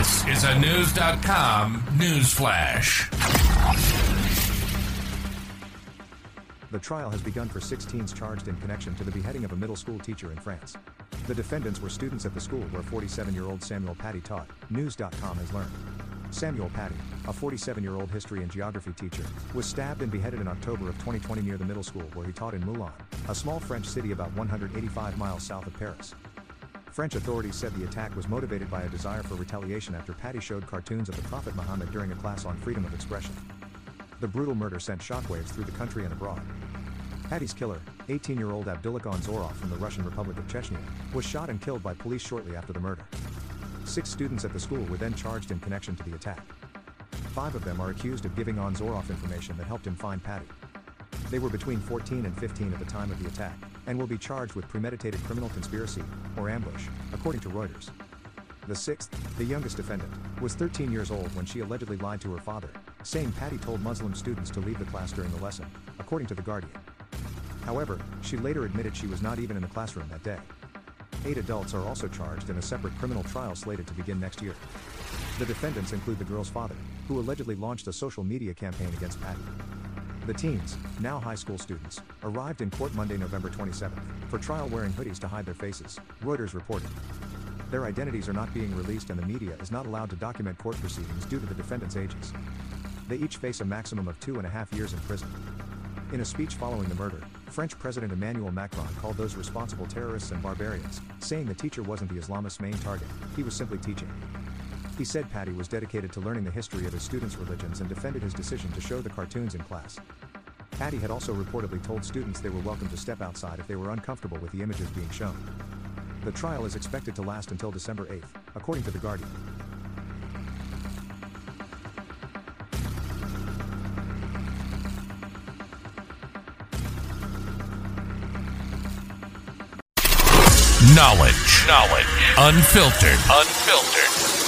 This is a News.com news flash. The trial has begun for six teens charged in connection to the beheading of a middle school teacher in France. The defendants were students at the school where 47 year old Samuel Paty taught, News.com has learned. Samuel Paty, a 47 year old history and geography teacher, was stabbed and beheaded in October of 2020 near the middle school where he taught in Moulins, a small French city about 185 miles south of Paris. French authorities said the attack was motivated by a desire for retaliation after Paty showed cartoons of the Prophet Muhammad during a class on freedom of expression. The brutal murder sent shockwaves through the country and abroad. Paty's killer, 18-year-old Abdoullakh Anzorov from the Russian Republic of Chechnya, was shot and killed by police shortly after the murder. Six students at the school were then charged in connection to the attack. Five of them are accused of giving Anzorov information that helped him find Paty. They were between 14 and 15 at the time of the attack, and will be charged with premeditated criminal conspiracy, or ambush, according to Reuters. The sixth, the youngest defendant, was 13 years old when she allegedly lied to her father, saying Paty told Muslim students to leave the class during the lesson, according to The Guardian. However, she later admitted she was not even in the classroom that day. Eight adults are also charged in a separate criminal trial slated to begin next year. The defendants include the girl's father, who allegedly launched a social media campaign against Paty. The teens, now high school students, arrived in court Monday, November 27th, for trial wearing hoodies to hide their faces, Reuters reported. Their identities are not being released and the media is not allowed to document court proceedings due to the defendants' ages. They each face a maximum of two and a half years in prison. In a speech following the murder, French President Emmanuel Macron called those responsible terrorists and barbarians, saying the teacher wasn't the Islamist's main target, he was simply teaching. He said Paty was dedicated to learning the history of his students' religions and defended his decision to show the cartoons in class. Paty had also reportedly told students they were welcome to step outside if they were uncomfortable with the images being shown. The trial is expected to last until December 8th, according to The Guardian. Knowledge. Knowledge. Unfiltered. Unfiltered.